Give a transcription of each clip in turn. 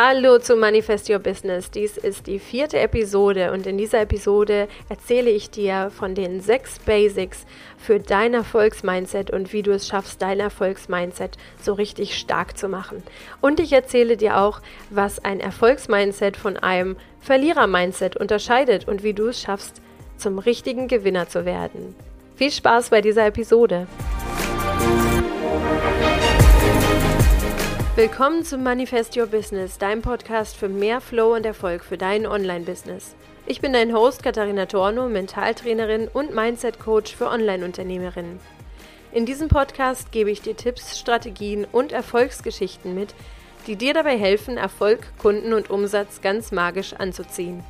Hallo zu Manifest Your Business. Dies ist die vierte Episode und in dieser Episode erzähle ich dir von den sechs Basics für dein Erfolgsmindset und wie du es schaffst, dein Erfolgsmindset so richtig stark zu machen. Und ich erzähle dir auch, was ein Erfolgsmindset von einem Verlierer-Mindset unterscheidet und wie du es schaffst, zum richtigen Gewinner zu werden. Viel Spaß bei dieser Episode. Willkommen zum Manifest Your Business, deinem Podcast für mehr Flow und Erfolg für dein Online-Business. Ich bin dein Host Katharina Torno, Mentaltrainerin und Mindset-Coach für Online-Unternehmerinnen. In diesem Podcast gebe ich dir Tipps, Strategien und Erfolgsgeschichten mit, die dir dabei helfen, Erfolg, Kunden und Umsatz ganz magisch anzuziehen.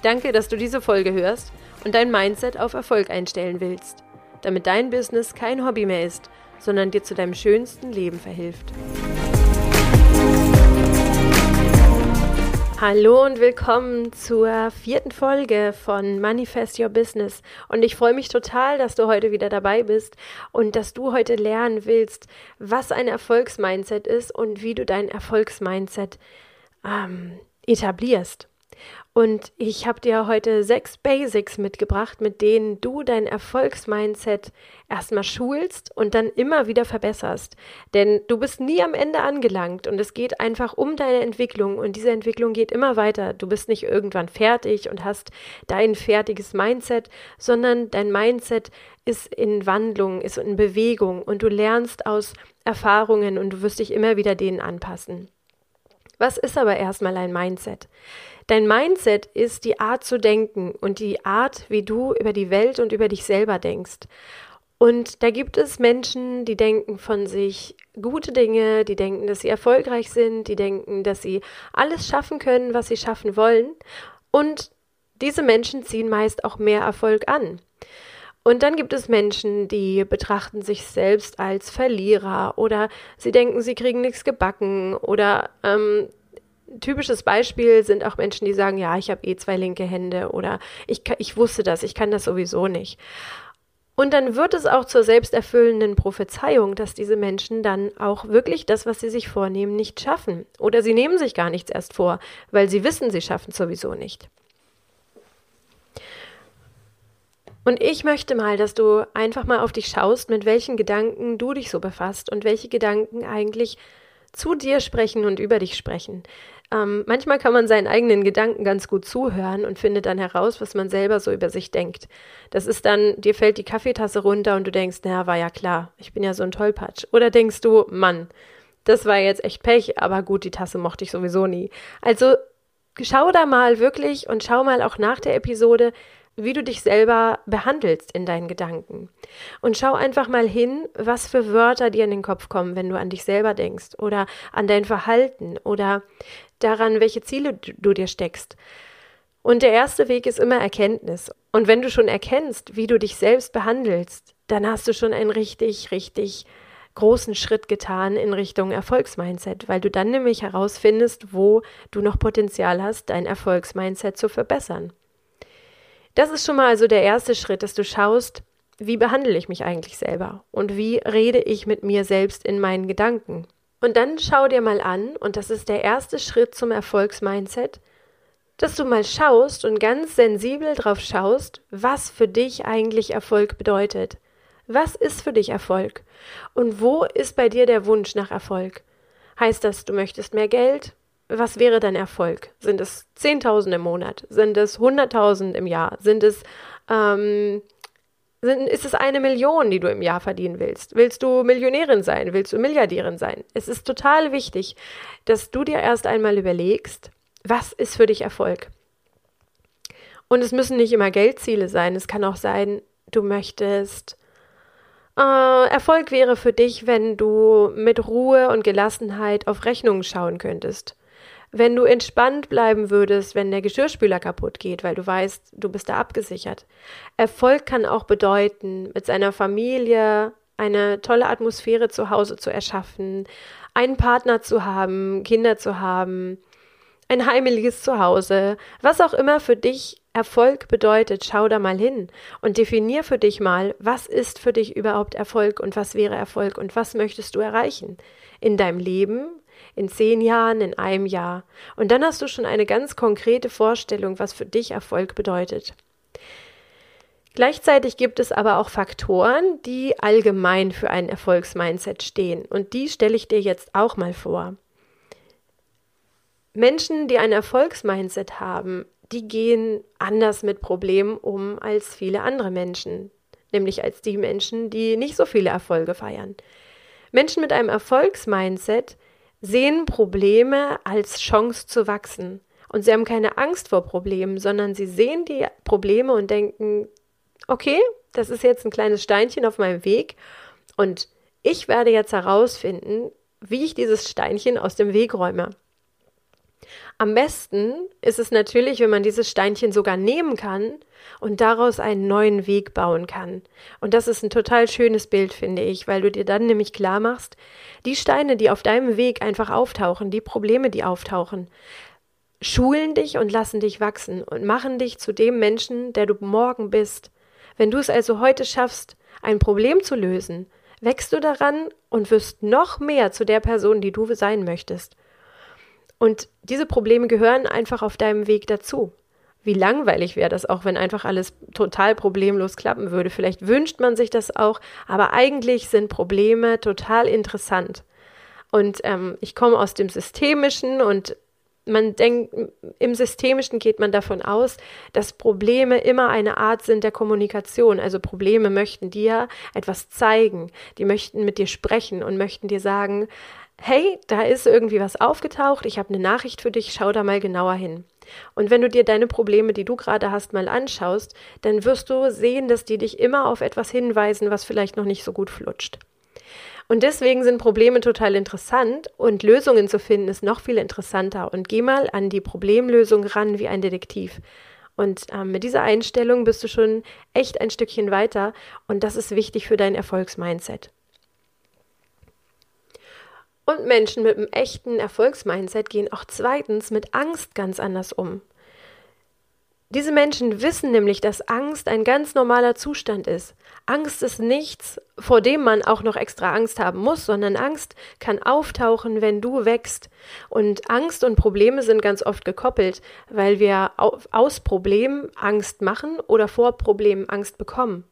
Danke, dass du diese Folge hörst und dein Mindset auf Erfolg einstellen willst, damit dein Business kein Hobby mehr ist, sondern dir zu deinem schönsten Leben verhilft. Hallo und willkommen zur vierten Folge von Manifest Your Business. Und ich freue mich total, dass du heute wieder dabei bist und dass du heute lernen willst, was ein Erfolgsmindset ist und wie du dein Erfolgsmindset ähm, etablierst. Und ich habe dir heute sechs Basics mitgebracht, mit denen du dein Erfolgsmindset erstmal schulst und dann immer wieder verbesserst. Denn du bist nie am Ende angelangt und es geht einfach um deine Entwicklung und diese Entwicklung geht immer weiter. Du bist nicht irgendwann fertig und hast dein fertiges Mindset, sondern dein Mindset ist in Wandlung, ist in Bewegung und du lernst aus Erfahrungen und du wirst dich immer wieder denen anpassen. Was ist aber erstmal ein Mindset? Dein Mindset ist die Art zu denken und die Art, wie du über die Welt und über dich selber denkst. Und da gibt es Menschen, die denken von sich gute Dinge, die denken, dass sie erfolgreich sind, die denken, dass sie alles schaffen können, was sie schaffen wollen. Und diese Menschen ziehen meist auch mehr Erfolg an. Und dann gibt es Menschen, die betrachten sich selbst als Verlierer oder sie denken, sie kriegen nichts gebacken oder ähm, typisches Beispiel sind auch Menschen, die sagen, ja, ich habe eh zwei linke Hände oder ich, ich wusste das, ich kann das sowieso nicht. Und dann wird es auch zur selbsterfüllenden Prophezeiung, dass diese Menschen dann auch wirklich das, was sie sich vornehmen, nicht schaffen. Oder sie nehmen sich gar nichts erst vor, weil sie wissen, sie schaffen es sowieso nicht. Und ich möchte mal, dass du einfach mal auf dich schaust, mit welchen Gedanken du dich so befasst und welche Gedanken eigentlich zu dir sprechen und über dich sprechen. Ähm, manchmal kann man seinen eigenen Gedanken ganz gut zuhören und findet dann heraus, was man selber so über sich denkt. Das ist dann, dir fällt die Kaffeetasse runter und du denkst, naja, war ja klar, ich bin ja so ein Tollpatsch. Oder denkst du, Mann, das war jetzt echt Pech, aber gut, die Tasse mochte ich sowieso nie. Also schau da mal wirklich und schau mal auch nach der Episode, wie du dich selber behandelst in deinen Gedanken. Und schau einfach mal hin, was für Wörter dir in den Kopf kommen, wenn du an dich selber denkst oder an dein Verhalten oder daran, welche Ziele du dir steckst. Und der erste Weg ist immer Erkenntnis. Und wenn du schon erkennst, wie du dich selbst behandelst, dann hast du schon einen richtig, richtig großen Schritt getan in Richtung Erfolgsmindset, weil du dann nämlich herausfindest, wo du noch Potenzial hast, dein Erfolgsmindset zu verbessern. Das ist schon mal also der erste Schritt, dass du schaust, wie behandle ich mich eigentlich selber und wie rede ich mit mir selbst in meinen Gedanken. Und dann schau dir mal an, und das ist der erste Schritt zum Erfolgsmindset, dass du mal schaust und ganz sensibel drauf schaust, was für dich eigentlich Erfolg bedeutet. Was ist für dich Erfolg? Und wo ist bei dir der Wunsch nach Erfolg? Heißt das, du möchtest mehr Geld? was wäre dein Erfolg? Sind es 10.000 im Monat? Sind es 100.000 im Jahr? Sind es, ähm, ist es eine Million, die du im Jahr verdienen willst? Willst du Millionärin sein? Willst du Milliardärin sein? Es ist total wichtig, dass du dir erst einmal überlegst, was ist für dich Erfolg? Und es müssen nicht immer Geldziele sein. Es kann auch sein, du möchtest äh, Erfolg wäre für dich, wenn du mit Ruhe und Gelassenheit auf Rechnungen schauen könntest wenn du entspannt bleiben würdest, wenn der Geschirrspüler kaputt geht, weil du weißt, du bist da abgesichert. Erfolg kann auch bedeuten, mit seiner Familie eine tolle Atmosphäre zu Hause zu erschaffen, einen Partner zu haben, Kinder zu haben, ein heimeliges Zuhause, was auch immer für dich Erfolg bedeutet, schau da mal hin und definier für dich mal, was ist für dich überhaupt Erfolg und was wäre Erfolg und was möchtest du erreichen in deinem Leben, in zehn Jahren, in einem Jahr. Und dann hast du schon eine ganz konkrete Vorstellung, was für dich Erfolg bedeutet. Gleichzeitig gibt es aber auch Faktoren, die allgemein für ein Erfolgsmindset stehen. Und die stelle ich dir jetzt auch mal vor. Menschen, die ein Erfolgsmindset haben, die gehen anders mit Problemen um als viele andere Menschen, nämlich als die Menschen, die nicht so viele Erfolge feiern. Menschen mit einem Erfolgsmindset sehen Probleme als Chance zu wachsen. Und sie haben keine Angst vor Problemen, sondern sie sehen die Probleme und denken, okay, das ist jetzt ein kleines Steinchen auf meinem Weg und ich werde jetzt herausfinden, wie ich dieses Steinchen aus dem Weg räume. Am besten ist es natürlich, wenn man dieses Steinchen sogar nehmen kann und daraus einen neuen Weg bauen kann. Und das ist ein total schönes Bild, finde ich, weil du dir dann nämlich klar machst, die Steine, die auf deinem Weg einfach auftauchen, die Probleme, die auftauchen, schulen dich und lassen dich wachsen und machen dich zu dem Menschen, der du morgen bist. Wenn du es also heute schaffst, ein Problem zu lösen, wächst du daran und wirst noch mehr zu der Person, die du sein möchtest. Und diese Probleme gehören einfach auf deinem Weg dazu. Wie langweilig wäre das auch, wenn einfach alles total problemlos klappen würde. Vielleicht wünscht man sich das auch, aber eigentlich sind Probleme total interessant. Und ähm, ich komme aus dem Systemischen und man denkt, im Systemischen geht man davon aus, dass Probleme immer eine Art sind der Kommunikation. Also Probleme möchten dir etwas zeigen, die möchten mit dir sprechen und möchten dir sagen, hey, da ist irgendwie was aufgetaucht, ich habe eine Nachricht für dich, schau da mal genauer hin. Und wenn du dir deine Probleme, die du gerade hast, mal anschaust, dann wirst du sehen, dass die dich immer auf etwas hinweisen, was vielleicht noch nicht so gut flutscht. Und deswegen sind Probleme total interessant und Lösungen zu finden ist noch viel interessanter. Und geh mal an die Problemlösung ran wie ein Detektiv. Und ähm, mit dieser Einstellung bist du schon echt ein Stückchen weiter und das ist wichtig für dein Erfolgsmindset. Und Menschen mit einem echten Erfolgsmindset gehen auch zweitens mit Angst ganz anders um. Diese Menschen wissen nämlich, dass Angst ein ganz normaler Zustand ist. Angst ist nichts, vor dem man auch noch extra Angst haben muss, sondern Angst kann auftauchen, wenn du wächst. Und Angst und Probleme sind ganz oft gekoppelt, weil wir aus Problemen Angst machen oder vor Problemen Angst bekommen.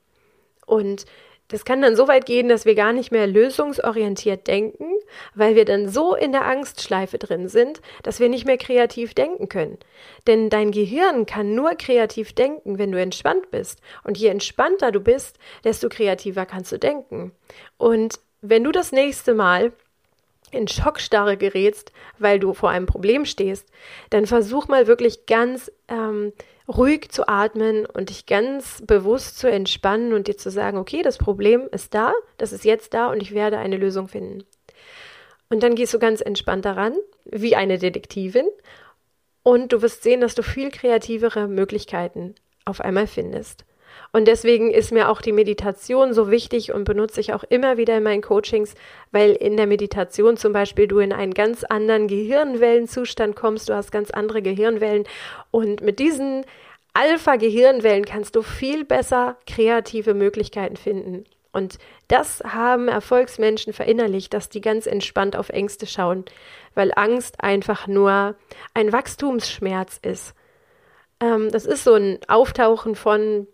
Und das kann dann so weit gehen, dass wir gar nicht mehr lösungsorientiert denken, weil wir dann so in der Angstschleife drin sind, dass wir nicht mehr kreativ denken können. Denn dein Gehirn kann nur kreativ denken, wenn du entspannt bist. Und je entspannter du bist, desto kreativer kannst du denken. Und wenn du das nächste Mal in Schockstarre gerätst, weil du vor einem Problem stehst, dann versuch mal wirklich ganz ähm, ruhig zu atmen und dich ganz bewusst zu entspannen und dir zu sagen, okay, das Problem ist da, das ist jetzt da und ich werde eine Lösung finden. Und dann gehst du ganz entspannt daran, wie eine Detektivin, und du wirst sehen, dass du viel kreativere Möglichkeiten auf einmal findest. Und deswegen ist mir auch die Meditation so wichtig und benutze ich auch immer wieder in meinen Coachings, weil in der Meditation zum Beispiel du in einen ganz anderen Gehirnwellenzustand kommst, du hast ganz andere Gehirnwellen und mit diesen Alpha-Gehirnwellen kannst du viel besser kreative Möglichkeiten finden. Und das haben Erfolgsmenschen verinnerlicht, dass die ganz entspannt auf Ängste schauen, weil Angst einfach nur ein Wachstumsschmerz ist. Ähm, das ist so ein Auftauchen von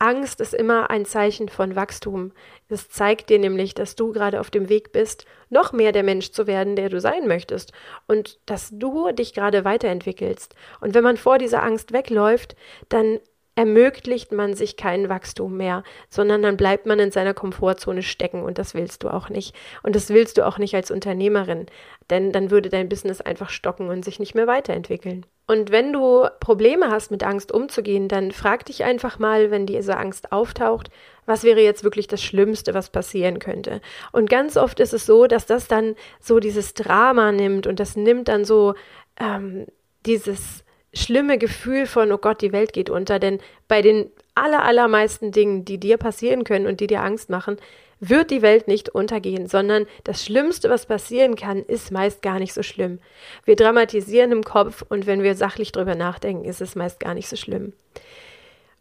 Angst ist immer ein Zeichen von Wachstum. Es zeigt dir nämlich, dass du gerade auf dem Weg bist, noch mehr der Mensch zu werden, der du sein möchtest und dass du dich gerade weiterentwickelst. Und wenn man vor dieser Angst wegläuft, dann ermöglicht man sich kein Wachstum mehr, sondern dann bleibt man in seiner Komfortzone stecken und das willst du auch nicht. Und das willst du auch nicht als Unternehmerin, denn dann würde dein Business einfach stocken und sich nicht mehr weiterentwickeln. Und wenn du Probleme hast, mit Angst umzugehen, dann frag dich einfach mal, wenn diese Angst auftaucht, was wäre jetzt wirklich das Schlimmste, was passieren könnte. Und ganz oft ist es so, dass das dann so dieses Drama nimmt und das nimmt dann so ähm, dieses schlimme Gefühl von, oh Gott, die Welt geht unter. Denn bei den aller, allermeisten Dingen, die dir passieren können und die dir Angst machen, wird die Welt nicht untergehen, sondern das Schlimmste, was passieren kann, ist meist gar nicht so schlimm. Wir dramatisieren im Kopf und wenn wir sachlich drüber nachdenken, ist es meist gar nicht so schlimm.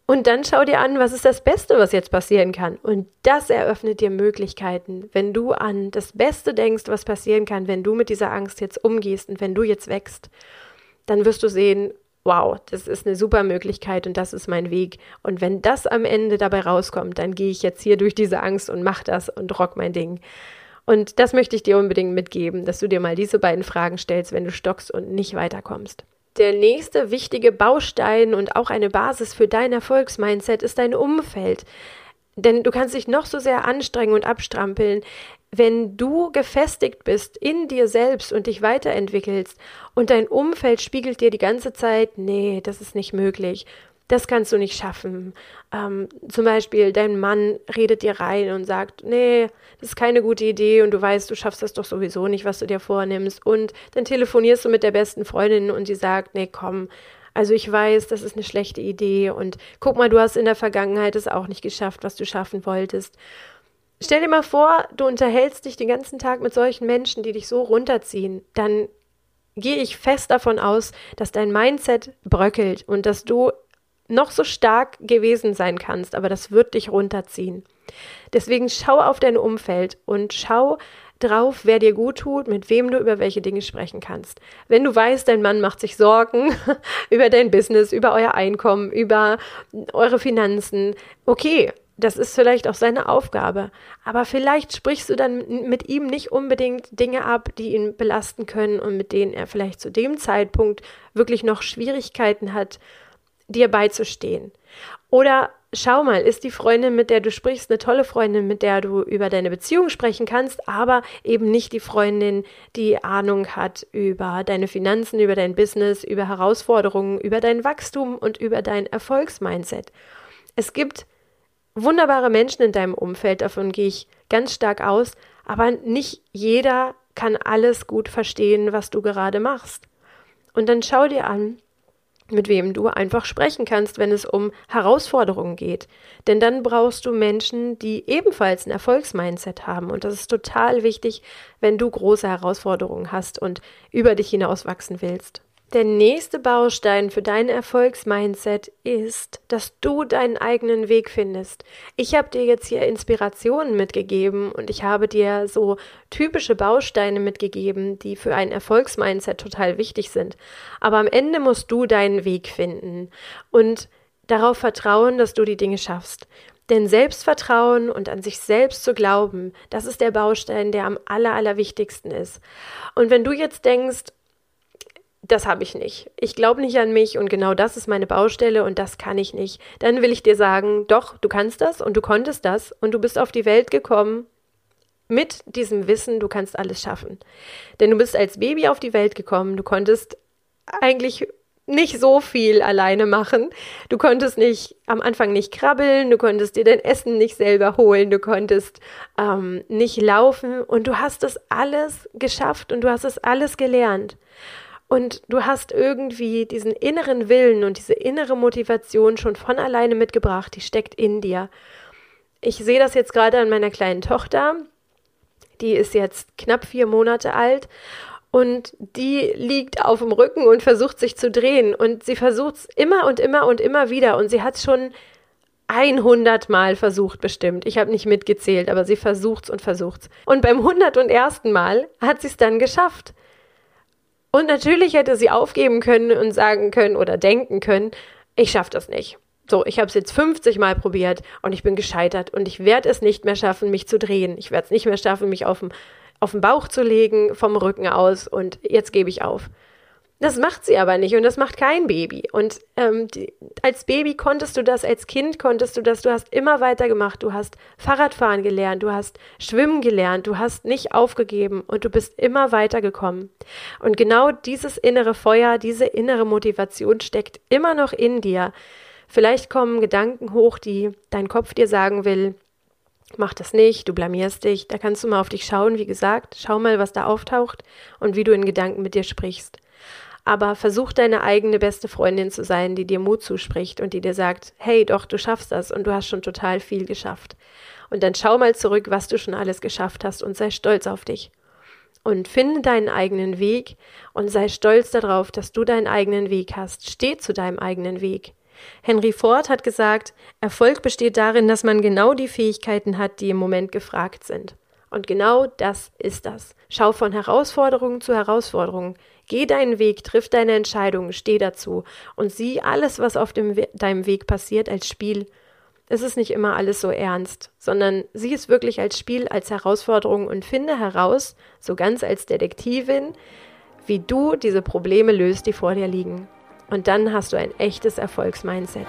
Und dann schau dir an, was ist das Beste, was jetzt passieren kann. Und das eröffnet dir Möglichkeiten, wenn du an das Beste denkst, was passieren kann, wenn du mit dieser Angst jetzt umgehst und wenn du jetzt wächst, dann wirst du sehen, wow, das ist eine super Möglichkeit und das ist mein Weg. Und wenn das am Ende dabei rauskommt, dann gehe ich jetzt hier durch diese Angst und mach das und rock mein Ding. Und das möchte ich dir unbedingt mitgeben, dass du dir mal diese beiden Fragen stellst, wenn du stockst und nicht weiterkommst. Der nächste wichtige Baustein und auch eine Basis für dein Erfolgsmindset ist dein Umfeld. Denn du kannst dich noch so sehr anstrengen und abstrampeln. Wenn du gefestigt bist in dir selbst und dich weiterentwickelst und dein Umfeld spiegelt dir die ganze Zeit, nee, das ist nicht möglich das kannst du nicht schaffen. Ähm, zum Beispiel, dein Mann redet dir rein und sagt, nee, das ist keine gute Idee und du weißt, du schaffst das doch sowieso nicht, was du dir vornimmst. Und dann telefonierst du mit der besten Freundin und sie sagt, nee, komm, also ich weiß, das ist eine schlechte Idee und guck mal, du hast in der Vergangenheit es auch nicht geschafft, was du schaffen wolltest. Stell dir mal vor, du unterhältst dich den ganzen Tag mit solchen Menschen, die dich so runterziehen, dann gehe ich fest davon aus, dass dein Mindset bröckelt und dass du noch so stark gewesen sein kannst, aber das wird dich runterziehen. Deswegen schau auf dein Umfeld und schau drauf, wer dir gut tut, mit wem du über welche Dinge sprechen kannst. Wenn du weißt, dein Mann macht sich Sorgen über dein Business, über euer Einkommen, über eure Finanzen, okay, das ist vielleicht auch seine Aufgabe. Aber vielleicht sprichst du dann mit ihm nicht unbedingt Dinge ab, die ihn belasten können und mit denen er vielleicht zu dem Zeitpunkt wirklich noch Schwierigkeiten hat, dir beizustehen. Oder schau mal, ist die Freundin, mit der du sprichst, eine tolle Freundin, mit der du über deine Beziehung sprechen kannst, aber eben nicht die Freundin, die Ahnung hat über deine Finanzen, über dein Business, über Herausforderungen, über dein Wachstum und über dein Erfolgsmindset. Es gibt wunderbare Menschen in deinem Umfeld, davon gehe ich ganz stark aus, aber nicht jeder kann alles gut verstehen, was du gerade machst. Und dann schau dir an, mit wem du einfach sprechen kannst, wenn es um Herausforderungen geht. Denn dann brauchst du Menschen, die ebenfalls ein Erfolgsmindset haben. Und das ist total wichtig, wenn du große Herausforderungen hast und über dich hinaus wachsen willst. Der nächste Baustein für dein Erfolgsmindset ist, dass du deinen eigenen Weg findest. Ich habe dir jetzt hier Inspirationen mitgegeben und ich habe dir so typische Bausteine mitgegeben, die für ein Erfolgsmindset total wichtig sind. Aber am Ende musst du deinen Weg finden und darauf vertrauen, dass du die Dinge schaffst. Denn Selbstvertrauen und an sich selbst zu glauben, das ist der Baustein, der am aller, allerwichtigsten ist. Und wenn du jetzt denkst, das habe ich nicht. Ich glaube nicht an mich und genau das ist meine Baustelle und das kann ich nicht. Dann will ich dir sagen, doch, du kannst das und du konntest das und du bist auf die Welt gekommen mit diesem Wissen, du kannst alles schaffen. Denn du bist als Baby auf die Welt gekommen, du konntest eigentlich nicht so viel alleine machen. Du konntest nicht am Anfang nicht krabbeln, du konntest dir dein Essen nicht selber holen, du konntest ähm, nicht laufen und du hast das alles geschafft und du hast es alles gelernt. Und du hast irgendwie diesen inneren Willen und diese innere Motivation schon von alleine mitgebracht, die steckt in dir. Ich sehe das jetzt gerade an meiner kleinen Tochter. Die ist jetzt knapp vier Monate alt und die liegt auf dem Rücken und versucht sich zu drehen und sie versucht es immer und immer und immer wieder und sie hat schon 100 Mal versucht bestimmt. Ich habe nicht mitgezählt, aber sie versucht's und versucht's. Und beim 101. Mal hat sie es dann geschafft. Und natürlich hätte sie aufgeben können und sagen können oder denken können, ich schaffe das nicht. So, ich habe es jetzt 50 Mal probiert und ich bin gescheitert und ich werde es nicht mehr schaffen, mich zu drehen. Ich werde es nicht mehr schaffen, mich auf den, Bauch zu legen vom Rücken aus und jetzt gebe ich auf. Das macht sie aber nicht und das macht kein Baby. Und ähm, die, als Baby konntest du das, als Kind konntest du das, du hast immer weitergemacht, du hast Fahrradfahren gelernt, du hast Schwimmen gelernt, du hast nicht aufgegeben und du bist immer weitergekommen. Und genau dieses innere Feuer, diese innere Motivation steckt immer noch in dir. Vielleicht kommen Gedanken hoch, die dein Kopf dir sagen will, mach das nicht, du blamierst dich, da kannst du mal auf dich schauen, wie gesagt, schau mal, was da auftaucht und wie du in Gedanken mit dir sprichst. Aber versuch deine eigene beste Freundin zu sein, die dir Mut zuspricht und die dir sagt, hey, doch, du schaffst das und du hast schon total viel geschafft. Und dann schau mal zurück, was du schon alles geschafft hast und sei stolz auf dich. Und finde deinen eigenen Weg und sei stolz darauf, dass du deinen eigenen Weg hast. Steh zu deinem eigenen Weg. Henry Ford hat gesagt, Erfolg besteht darin, dass man genau die Fähigkeiten hat, die im Moment gefragt sind. Und genau das ist das. Schau von Herausforderung zu Herausforderung. Geh deinen Weg, triff deine Entscheidungen, steh dazu und sieh alles, was auf dem deinem Weg passiert, als Spiel. Es ist nicht immer alles so ernst, sondern sieh es wirklich als Spiel, als Herausforderung und finde heraus, so ganz als Detektivin, wie du diese Probleme löst, die vor dir liegen. Und dann hast du ein echtes Erfolgsmindset.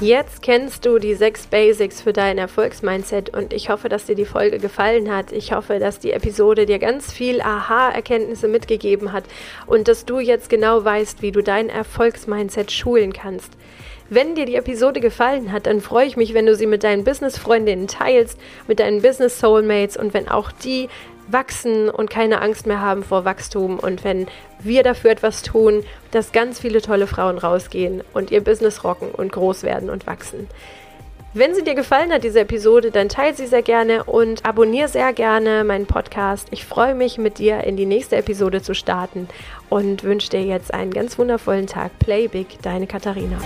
Jetzt kennst du die sechs Basics für dein Erfolgsmindset und ich hoffe, dass dir die Folge gefallen hat. Ich hoffe, dass die Episode dir ganz viel Aha-Erkenntnisse mitgegeben hat und dass du jetzt genau weißt, wie du dein Erfolgsmindset schulen kannst. Wenn dir die Episode gefallen hat, dann freue ich mich, wenn du sie mit deinen Business-Freundinnen teilst, mit deinen Business-Soulmates und wenn auch die wachsen und keine Angst mehr haben vor Wachstum und wenn wir dafür etwas tun, dass ganz viele tolle Frauen rausgehen und ihr Business rocken und groß werden und wachsen. Wenn sie dir gefallen hat, diese Episode, dann teile sie sehr gerne und abonniere sehr gerne meinen Podcast. Ich freue mich, mit dir in die nächste Episode zu starten und wünsche dir jetzt einen ganz wundervollen Tag. Play Big, deine Katharina.